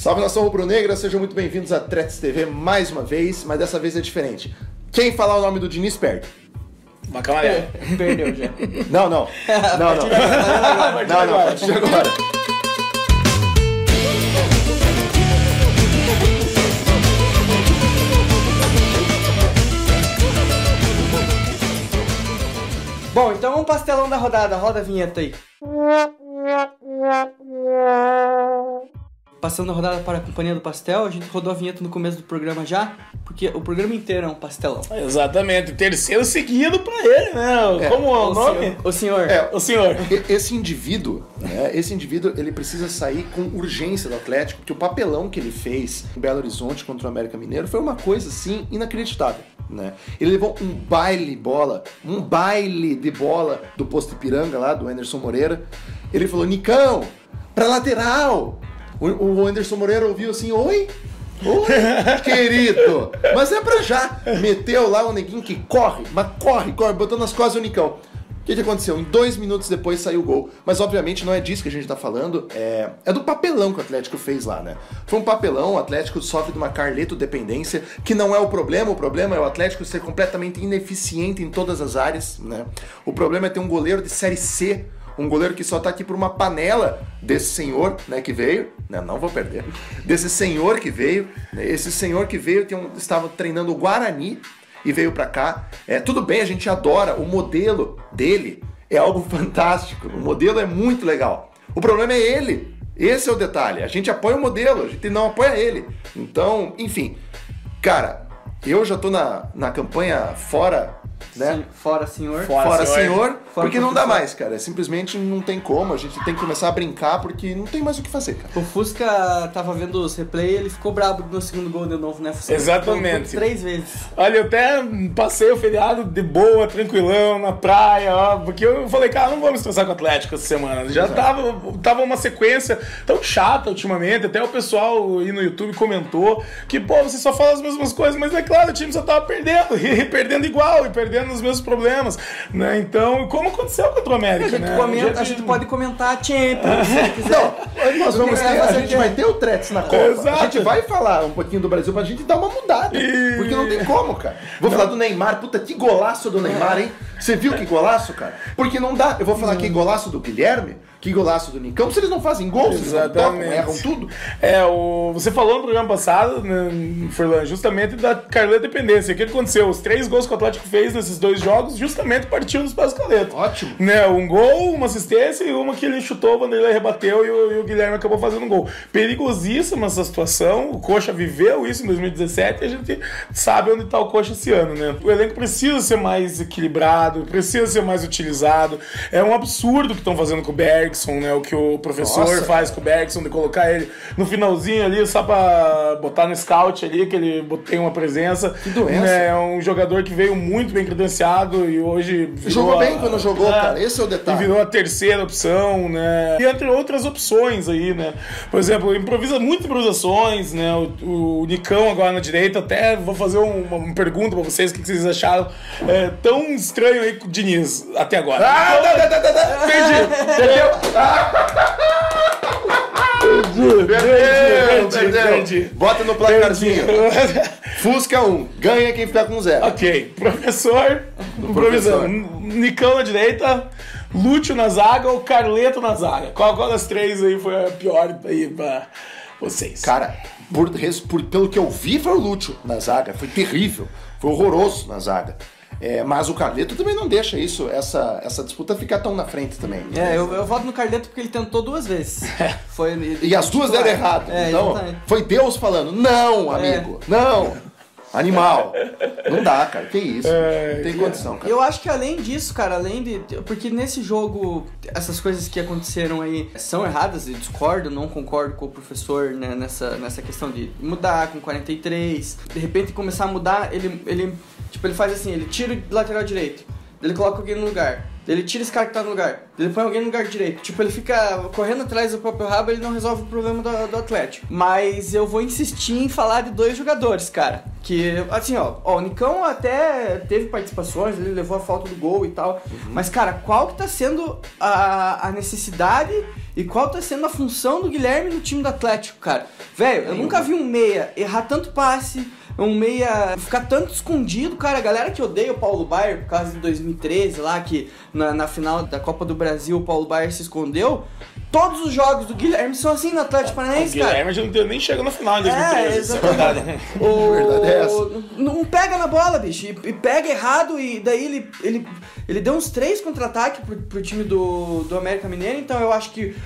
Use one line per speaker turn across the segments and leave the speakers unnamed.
Salve nação rubro-negra, sejam muito bem-vindos a Tretes TV mais uma vez, mas dessa vez é diferente. Quem falar o nome do Diniz perde.
Macamaré.
Perdeu já.
Não, não. Não, não. Não, não, a partir de agora.
Bom, então um pastelão da rodada. Roda a vinheta aí. Passando a rodada para a Companhia do Pastel, a gente rodou a vinheta no começo do programa já, porque o programa inteiro é um pastelão.
Exatamente. Terceiro seguido pra ele, né? Como é o nome?
senhor, o senhor.
É,
O senhor.
Esse indivíduo, né, esse indivíduo, ele precisa sair com urgência do Atlético, porque o papelão que ele fez em Belo Horizonte contra o América Mineiro foi uma coisa, assim, inacreditável, né? Ele levou um baile bola, um baile de bola do posto Ipiranga lá, do Anderson Moreira. Ele falou, Nicão, pra lateral! O, o Anderson Moreira ouviu assim, oi? Oi, querido! Mas é pra já! Meteu lá o neguinho que corre, mas corre, corre, botou nas costas o Nicão. O que, que aconteceu? Em dois minutos depois saiu o gol. Mas obviamente não é disso que a gente tá falando, é, é do papelão que o Atlético fez lá, né? Foi um papelão, o Atlético sofre de uma Carleto dependência, que não é o problema, o problema é o Atlético ser completamente ineficiente em todas as áreas, né? O problema é ter um goleiro de Série C, um goleiro que só tá aqui por uma panela desse senhor, né, que veio, né, não vou perder, desse senhor que veio, né, esse senhor que veio tem um- estava treinando o Guarani, e veio pra cá. É, tudo bem, a gente adora o modelo dele, é algo fantástico. O modelo é muito legal. O problema é ele. Esse é o detalhe. A gente apoia o modelo, a gente não apoia ele. Então, enfim, cara, eu já tô na, na campanha fora, né?
Sim, Fora, senhor.
Fora.
Fora,
senhor.
senhor,
Fora,
porque não dá mais, cara. Simplesmente não tem como. A gente tem que começar a brincar porque não tem mais o que fazer, cara.
O Fusca tava vendo os replay ele ficou brabo no segundo gol de novo, né? Fusca?
Exatamente.
Três vezes.
Olha, eu até passei o feriado de boa, tranquilão, na praia, ó, porque eu falei, cara, não vou me estressar com o Atlético essa semana. Já tava, tava uma sequência tão chata ultimamente, até o pessoal aí no YouTube comentou que, pô, você só fala as mesmas coisas, mas é claro, o time só tava perdendo, e perdendo igual, e perdendo os mesmos problemas, né? Então, como aconteceu contra o
A
América,
gente,
né?
comenta, a gente pode comentar a Champions, se quiser.
Não, nós vamos ter, a gente vai ter o Tretes na Copa.
Exato.
A gente vai falar um pouquinho do Brasil pra gente dar uma mudada.
E-
Porque não tem como, cara. Vou falar do Neymar. Puta, que golaço do Neymar, hein? Você viu que golaço, cara? Porque não dá. Eu vou falar que golaço do Guilherme, que golaço do Nicão. Se eles não fazem gol, se eles não tocam, erram tudo.
É, o, você falou no programa passado, né, Furlan, justamente da Carleto dependência. O que aconteceu? Os três gols que o Atlético fez nesses dois jogos justamente partiam dos pés do Carleto.
Ótimo.
Né, um gol, uma assistência e uma que ele chutou, o Vanderlei rebateu e o, e o Guilherme acabou fazendo um gol. Perigosíssima essa situação. O Coxa viveu isso em 2017 e a gente sabe onde está o Coxa esse ano, né? O elenco precisa ser mais equilibrado, precisa ser mais utilizado. É um absurdo o que estão fazendo com o Bergson, né? O que o professor
Nossa,
faz com o Bergson, de colocar ele no finalzinho ali, só pra botar no scout ali, que ele tem uma presença. Que
doença.
É um jogador que veio muito bem credenciado e hoje.
Jogou
a-
bem quando jogou,
É,
cara. Esse é o
E
detalhe.
virou a terceira opção, né? E entre outras opções aí, né? Por exemplo, improvisa muitas improvisações, né? O, o Nicão agora na direita, até vou fazer um- uma, uma pergunta pra vocês, o que que vocês acharam é, tão estranho aí com o Diniz até agora.
Ah, dá, dá, dá, dá, dá.
Perdi!
Perdeu. Perdeu,
perdi,
perdeu.
perdi.
Bota no placarzinho. Fusca 1. Ganha quem ficar com zero.
ok, professor, improvisando. Nicão na direita, Lúcio na zaga ou Carleto na zaga? Qual, qual das três aí foi a pior aí pra vocês?
Cara, por, por- pelo que eu vi, foi o Lúcio na zaga. Foi terrível. Foi horroroso na zaga. É, mas o Carleto também não deixa isso, essa, essa disputa ficar tão na frente também.
É, eu, eu voto no Carleto porque ele tentou duas vezes. Foi,
E as duas deram errado.
É,
então,
exatamente.
foi Deus falando: não, amigo, não. Animal. Não dá, cara. Que isso? não tem condição, cara.
Eu acho que além disso, cara, além de. Porque nesse jogo, essas coisas que aconteceram aí são erradas, eu discordo, não concordo com o professor né, nessa, nessa questão de mudar com 43. De repente começar a mudar, ele, ele. Tipo, ele faz assim, ele tira o lateral direito, ele coloca alguém no lugar. Ele tira esse cara que tá no lugar, ele põe alguém no lugar direito. Tipo, ele fica correndo atrás do próprio rabo, ele não resolve o problema do, do Atlético. Mas eu vou insistir em falar de dois jogadores, cara. Que, assim, ó, ó, o Nicão até teve participações, ele levou a falta do gol e tal. Mas, cara, qual que tá sendo a, a necessidade e qual tá sendo a função do Guilherme no time do Atlético, cara? Velho, eu nunca vi um meia errar tanto passe, um meia ficar tanto escondido, cara. A galera que odeia o Paulo Baier por causa de 2013 lá, que na, na final da Copa do Brasil o Paulo Baier se escondeu. Todos os jogos do Guilherme são assim no Atlético
O
Paranaense, cara.
Guilherme já não- nem chega no final em 2013.
É,
isso é verdade.
O,
Verdade é essa.
Não pega na bola, bicho. E, e pega errado e daí ele, ele, ele deu uns três contra-ataques pro, pro time do, do América Mineiro. Então eu acho que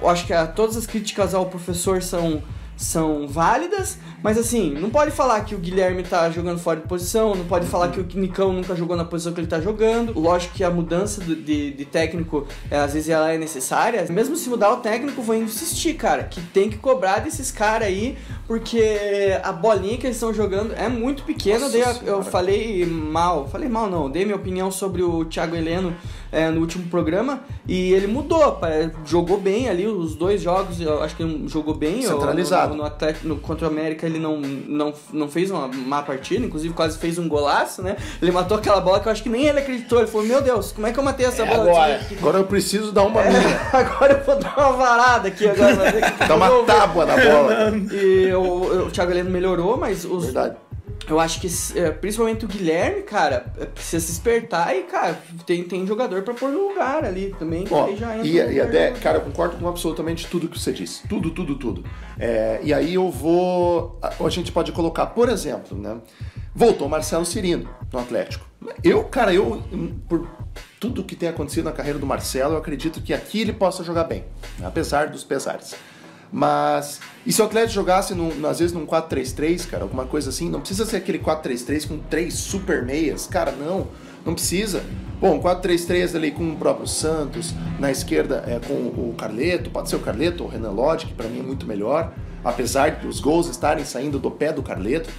eu acho que a- todas as críticas ao professor são são válidas, mas assim, não pode falar que o Guilherme tá jogando fora de posição, não pode falar que o Nicão nunca jogou na posição que ele tá jogando. Lógico que a mudança do- de, de técnico, é, às vezes ela é necessária. Mesmo se mudar o técnico, vou insistir, cara, que tem que cobrar desses caras aí, porque a bolinha que eles estão jogando é muito pequena.
Nossa
eu- eu falei mal, falei mal não, dei minha opinião sobre o Thiago Heleno é, no último programa e ele mudou, jogou bem ali os dois jogos, eu acho que jogou bem.
Centralizado.
No, no Atlético, no- contra o América ele não, não, não fez uma má partida, inclusive quase fez um golaço, né? Ele matou aquela bola que eu acho que nem ele acreditou. Ele falou: Meu Deus, como é que eu matei essa
É
bola?
agora.
Agora eu preciso dar uma minha.
É, agora eu vou dar uma varada aqui agora.
Dar uma tábua na bola.
E o, o Thiago Heleno melhorou, mas os,
Verdade.
Eu acho que é, principalmente o Guilherme, cara, é, precisa se espertar e, cara, tem, tem jogador pra pôr no lugar ali também.
Ó,
já entra
e, e até, cara, eu concordo com absolutamente tudo que você disse. Tudo, tudo, tudo. É, e aí eu vou. A, a gente pode colocar, por exemplo, né? Voltou o Marcelo Cirino no Atlético. Eu, cara, eu, por tudo que tem acontecido na carreira do Marcelo, eu acredito que aqui ele possa jogar bem, apesar dos pesares. Mas, e se o Atlético jogasse, às vezes, num 4-3-3, cara, alguma coisa assim, não precisa ser aquele 4-3-3 com três super meias, cara, não, não precisa. Bom, 4-3-3 ali com o próprio Santos, na esquerda é com o Carleto, pode ser o Carleto ou o Renan Lodge, que pra mim é muito melhor, apesar de os gols estarem saindo do pé do Carleto,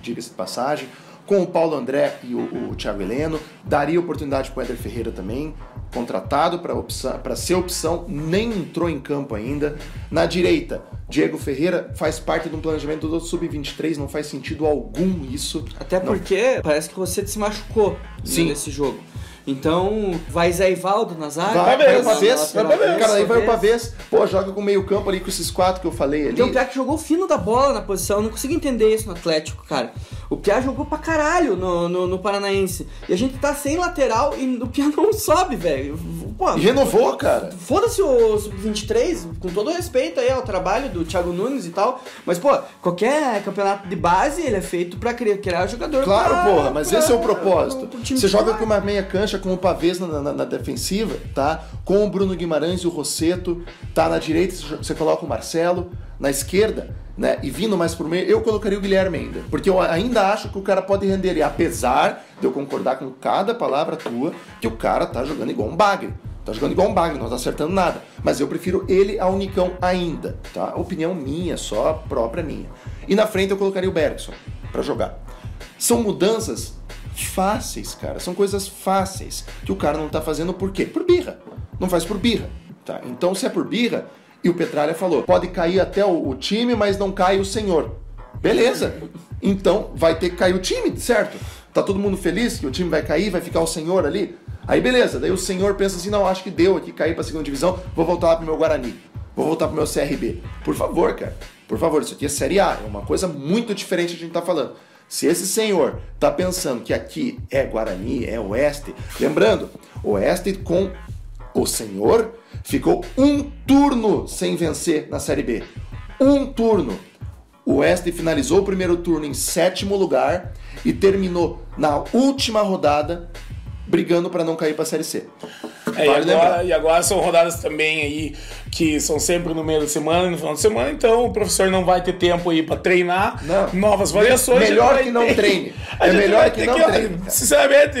diga-se de passagem. Com o Paulo André e o, o Thiago Heleno, daria oportunidade para o Éder Ferreira também, contratado para ser opção, nem entrou em campo ainda. Na direita, Diego Ferreira faz parte de um planejamento do Sub-23, não faz sentido algum isso.
Até
Não.
porque parece que você se machucou
Sim.
nesse jogo. Então, vai Zé Ivaldo na zaga?
Vai, vai Pavês, vai cara, aí vai o
Pavês.
Pô, joga com meio campo ali com esses quatro que eu falei ali.
Tem um Piá que jogou fino da bola na posição, eu não consigo entender isso no Atlético, cara. O Piá jogou pra caralho no, no, no Paranaense. E a gente tá sem lateral e o Piá não sobe, velho.
E renovou, cara.
Foda-se o Sub-23, com todo respeito aí ao trabalho do Thiago Nunes e tal. Mas, pô, qualquer campeonato de base, ele é feito pra criar, criar jogador
Claro,
pra-
porra, mas
pra-
esse é o propósito.
pro time
Você joga com uma meia cancha com o Pavês na, na- na defensiva, tá? Com o Bruno Guimarães e o Rosseto, tá? Na direita você coloca o Marcelo, na esquerda, né? E vindo mais por meio, eu colocaria o Guilherme ainda. Porque eu ainda acho que o cara pode render. E apesar de eu concordar com cada palavra tua, que o cara tá jogando igual um bagre. Tá jogando igual um bagre, não tá acertando nada. Mas eu prefiro ele ao Nicão ainda, tá? Opinião minha, só própria minha. E na frente eu colocaria o Bergson pra jogar. São mudanças fáceis, cara. São coisas fáceis que o cara não tá fazendo por quê? Por birra. Não faz por birra, tá? Então, se é por birra, e o Petralha falou, pode cair até o, o time, mas não cai o senhor. Beleza. Então, vai ter que cair o time, certo? Tá todo mundo feliz que o time vai cair, vai ficar o senhor ali? Aí beleza, daí o senhor pensa assim, não, acho que deu aqui, cair pra segunda divisão, vou voltar lá pro meu Guarani. Vou voltar pro meu CRB. Por favor, cara. Por favor, isso aqui é Série A. É uma coisa muito diferente que a gente tá falando. Se esse senhor tá pensando que aqui é Guarani, é Oeste, lembrando, Oeste com o senhor ficou um turno sem vencer na Série B. Um turno. O Oeste finalizou o primeiro turno em sétimo lugar e terminou na última rodada brigando para não cair para a Série C.
É,
Vale
e, agora, e agora são rodadas também aí que são sempre no meio da semana e no final de semana, então o professor não vai ter tempo aí pra treinar
Não.
novas variações.
Melhor que não treine.
A
É melhor que não treine.
Sinceramente,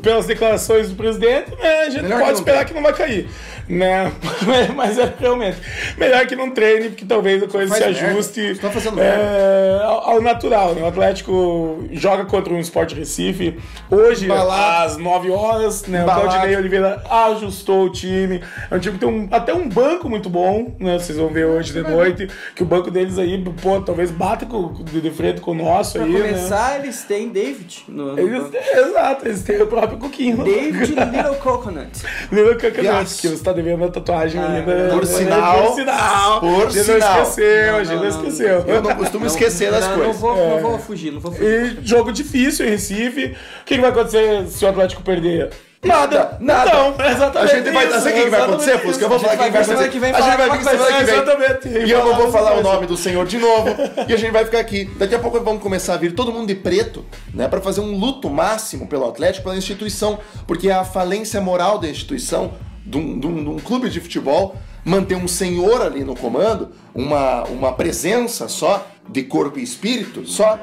pelas declarações do presidente, né, a gente
Melhor que
pode
não
esperar
treine.
que não vai cair. Né? Mas é realmente. Melhor que não treine, porque talvez a coisa se ajuste é, ao, ao natural. Né? O Atlético joga contra um Sport Recife. Hoje,
Embalado.
às 9 horas, né? O. Claudinei Oliveira ajustou o time. É um time que tem um- até um banco muito bom, né? Vocês vão ver hoje de noite. Que o banco deles aí, pô, talvez bata com, de frente com o nosso
Pra
aí, né?
começar, eles têm David no, no
Eles, exato, eles têm o próprio Coquinho.
David Little Coconut.
Little Coconut,
Yes.
que você tá devendo a tatuagem
Ah,
ainda.
por
né?
sinal,
Por sinal.
por
a gente
sinal.
não esqueceu, a gente
Não,
não,
não, não.
esqueceu.
Eu não costumo esquecer das
não,
coisas.
Não vou,
É.
não vou fugir, não vou fugir.
E jogo difícil em Recife. O que, que vai acontecer se o Atlético perder?
Nada, nada.
Não, é
A
exatamente.
gente vai.
isso,
Sabe o que vai acontecer,
exatamente
Fusca? Eu vou falar o que que vai acontecer.
que vem
A gente vai vir semana que vem.
Exatamente.
E eu não vou falar o
Exatamente.
nome do senhor de novo. E a gente vai ficar aqui. Daqui a pouco vamos começar a vir todo mundo de preto, né? Pra fazer um luto máximo pelo Atlético, pela instituição. Porque é a falência moral da instituição, de um, de um- de um clube de futebol, manter um senhor ali no comando, uma, uma presença só, de corpo e espírito só.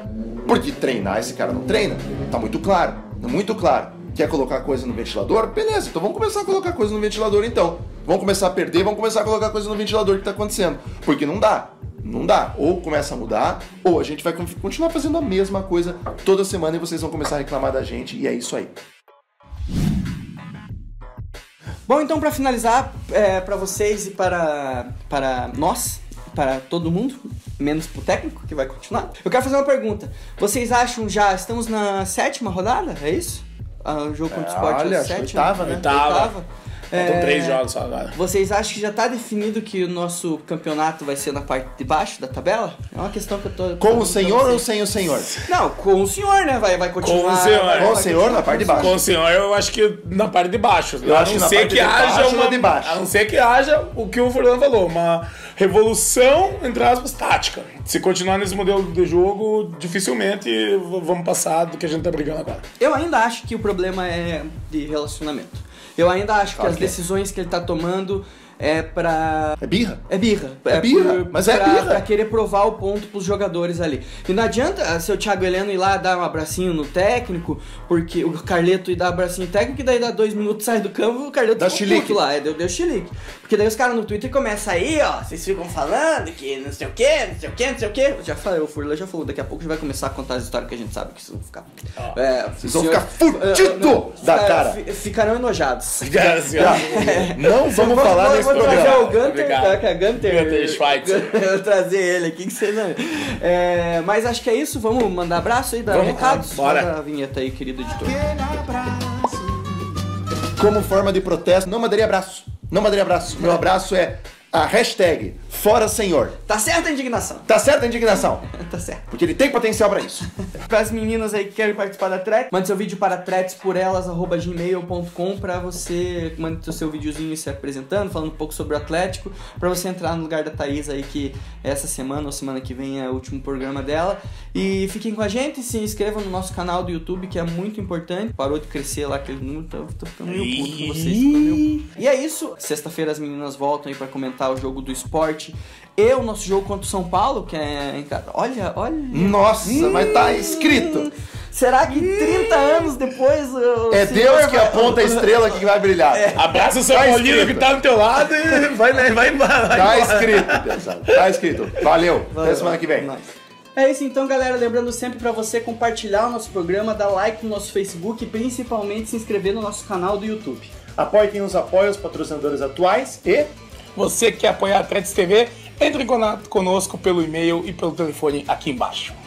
Porque treinar esse cara não treina. Tá muito claro. Muito claro. Quer colocar coisa no ventilador? Beleza, então vamos começar a colocar coisa no ventilador então. Vamos começar a perder, vamos começar a colocar coisa no ventilador que tá acontecendo. Porque não dá. Não dá. Ou começa a mudar, ou a gente vai con- continuar fazendo a mesma coisa toda semana e vocês vão começar a reclamar da gente, e é isso aí.
Bom, então pra finalizar, é, para vocês e para, para nós, para todo mundo, menos pro técnico, que vai continuar, eu quero fazer uma pergunta. Vocês acham já, estamos na sétima rodada? É isso? O jogo contra o Sport
olha,
é
acho que
sétima?
oitava, né?
Oitava. Faltam
É,
três jogos só agora.
Vocês acham que já tá definido que o nosso campeonato vai ser na parte de baixo da tabela? É uma questão que eu tô.
Com o senhor ou sem o senhor?
Não, com o senhor, né? Vai, vai continuar.
Com o senhor.
vai-
Com o
vai
senhor na parte de baixo.
Com o senhor, eu acho que na parte de baixo.
Eu
a
acho
não
que na
ser
parte
que
de
haja
baixo
uma,
de baixo?
A não ser que haja o que o Fernando falou, uma revolução, entre aspas, tática. Se continuar nesse modelo de jogo, dificilmente vamos passar do que a gente tá brigando agora.
Eu ainda acho que o problema é de relacionamento. Eu ainda acho que as
é.
decisões que ele tá tomando é pra.
É birra?
É birra.
É birra, mas é
pra,
birra.
Pra querer provar o ponto pros jogadores ali. E não adianta ah, ser o Thiago Heleno ir lá dar um abracinho no técnico, porque o Carleto ir dar um abracinho no técnico, e daí dá dois minutos, sai do campo, o Carleto
Dá chilique.
puto lá, é, deu, deu chilique. Porque daí os caras no Twitter começam aí, ó, vocês ficam falando que não sei o que, não sei o que, não sei o que. Já falei, o Furla já falou, daqui a pouco já vai começar a contar as histórias que a gente sabe que vocês vão ficar. É,
Vocês vão ficar fudido
não,
da cara.
fi- Ficarão enojados.
Já. Não vamos falar
vou,
nesse
vou trazer
programa.
o Gunter, tá, que é Gunter.
Gunter Schweitzer.
Eu trazer ele aqui que você não. É, mas acho que é isso. Vamos mandar abraço aí, dar
Vamos,
recados.
bora.
Manda a vinheta aí, querido editor.
Como forma de protesto, não mandaria abraço. Não mandaria abraço. Meu abraço é a hashtag Fora Senhor.
Tá certa a indignação.
Tá certa a indignação?
Tá certo.
Porque ele tem potencial pra isso.
Para as meninas aí que querem participar da thread, mande seu vídeo para threadsporelas.gmail.com pra você mande o seu videozinho se apresentando, falando um pouco sobre o Atlético, pra você entrar no lugar da Thaís aí, que essa semana ou semana que vem é o último programa dela. E fiquem com a gente, se inscrevam no nosso canal do YouTube, que é muito importante. Parou de crescer lá aquele número, tô, tô ficando meio puto com vocês. meio- E é isso, sexta-feira as meninas voltam aí pra comentar o jogo do esporte. E o nosso jogo contra o São Paulo, que é em casa. Olha, olha.
Nossa, mas tá escrito.
Será que 30 anos depois. o
É Deus que
vai-
aponta a estrela que vai brilhar.
Abraça o São
Tá
Paulino que tá do teu lado e vai, vai, vai embora. vai
Tá escrito, pessoal. Tá escrito. Valeu. Até semana que vem.
Nice. É isso então, galera. Lembrando sempre pra você compartilhar o nosso programa, dar like no nosso Facebook e principalmente se inscrever no nosso canal do YouTube.
Apoie quem nos apoia, os patrocinadores atuais e
Você que quer apoiar a Threads TV, entre em contato conosco pelo e-mail e pelo telefone aqui embaixo.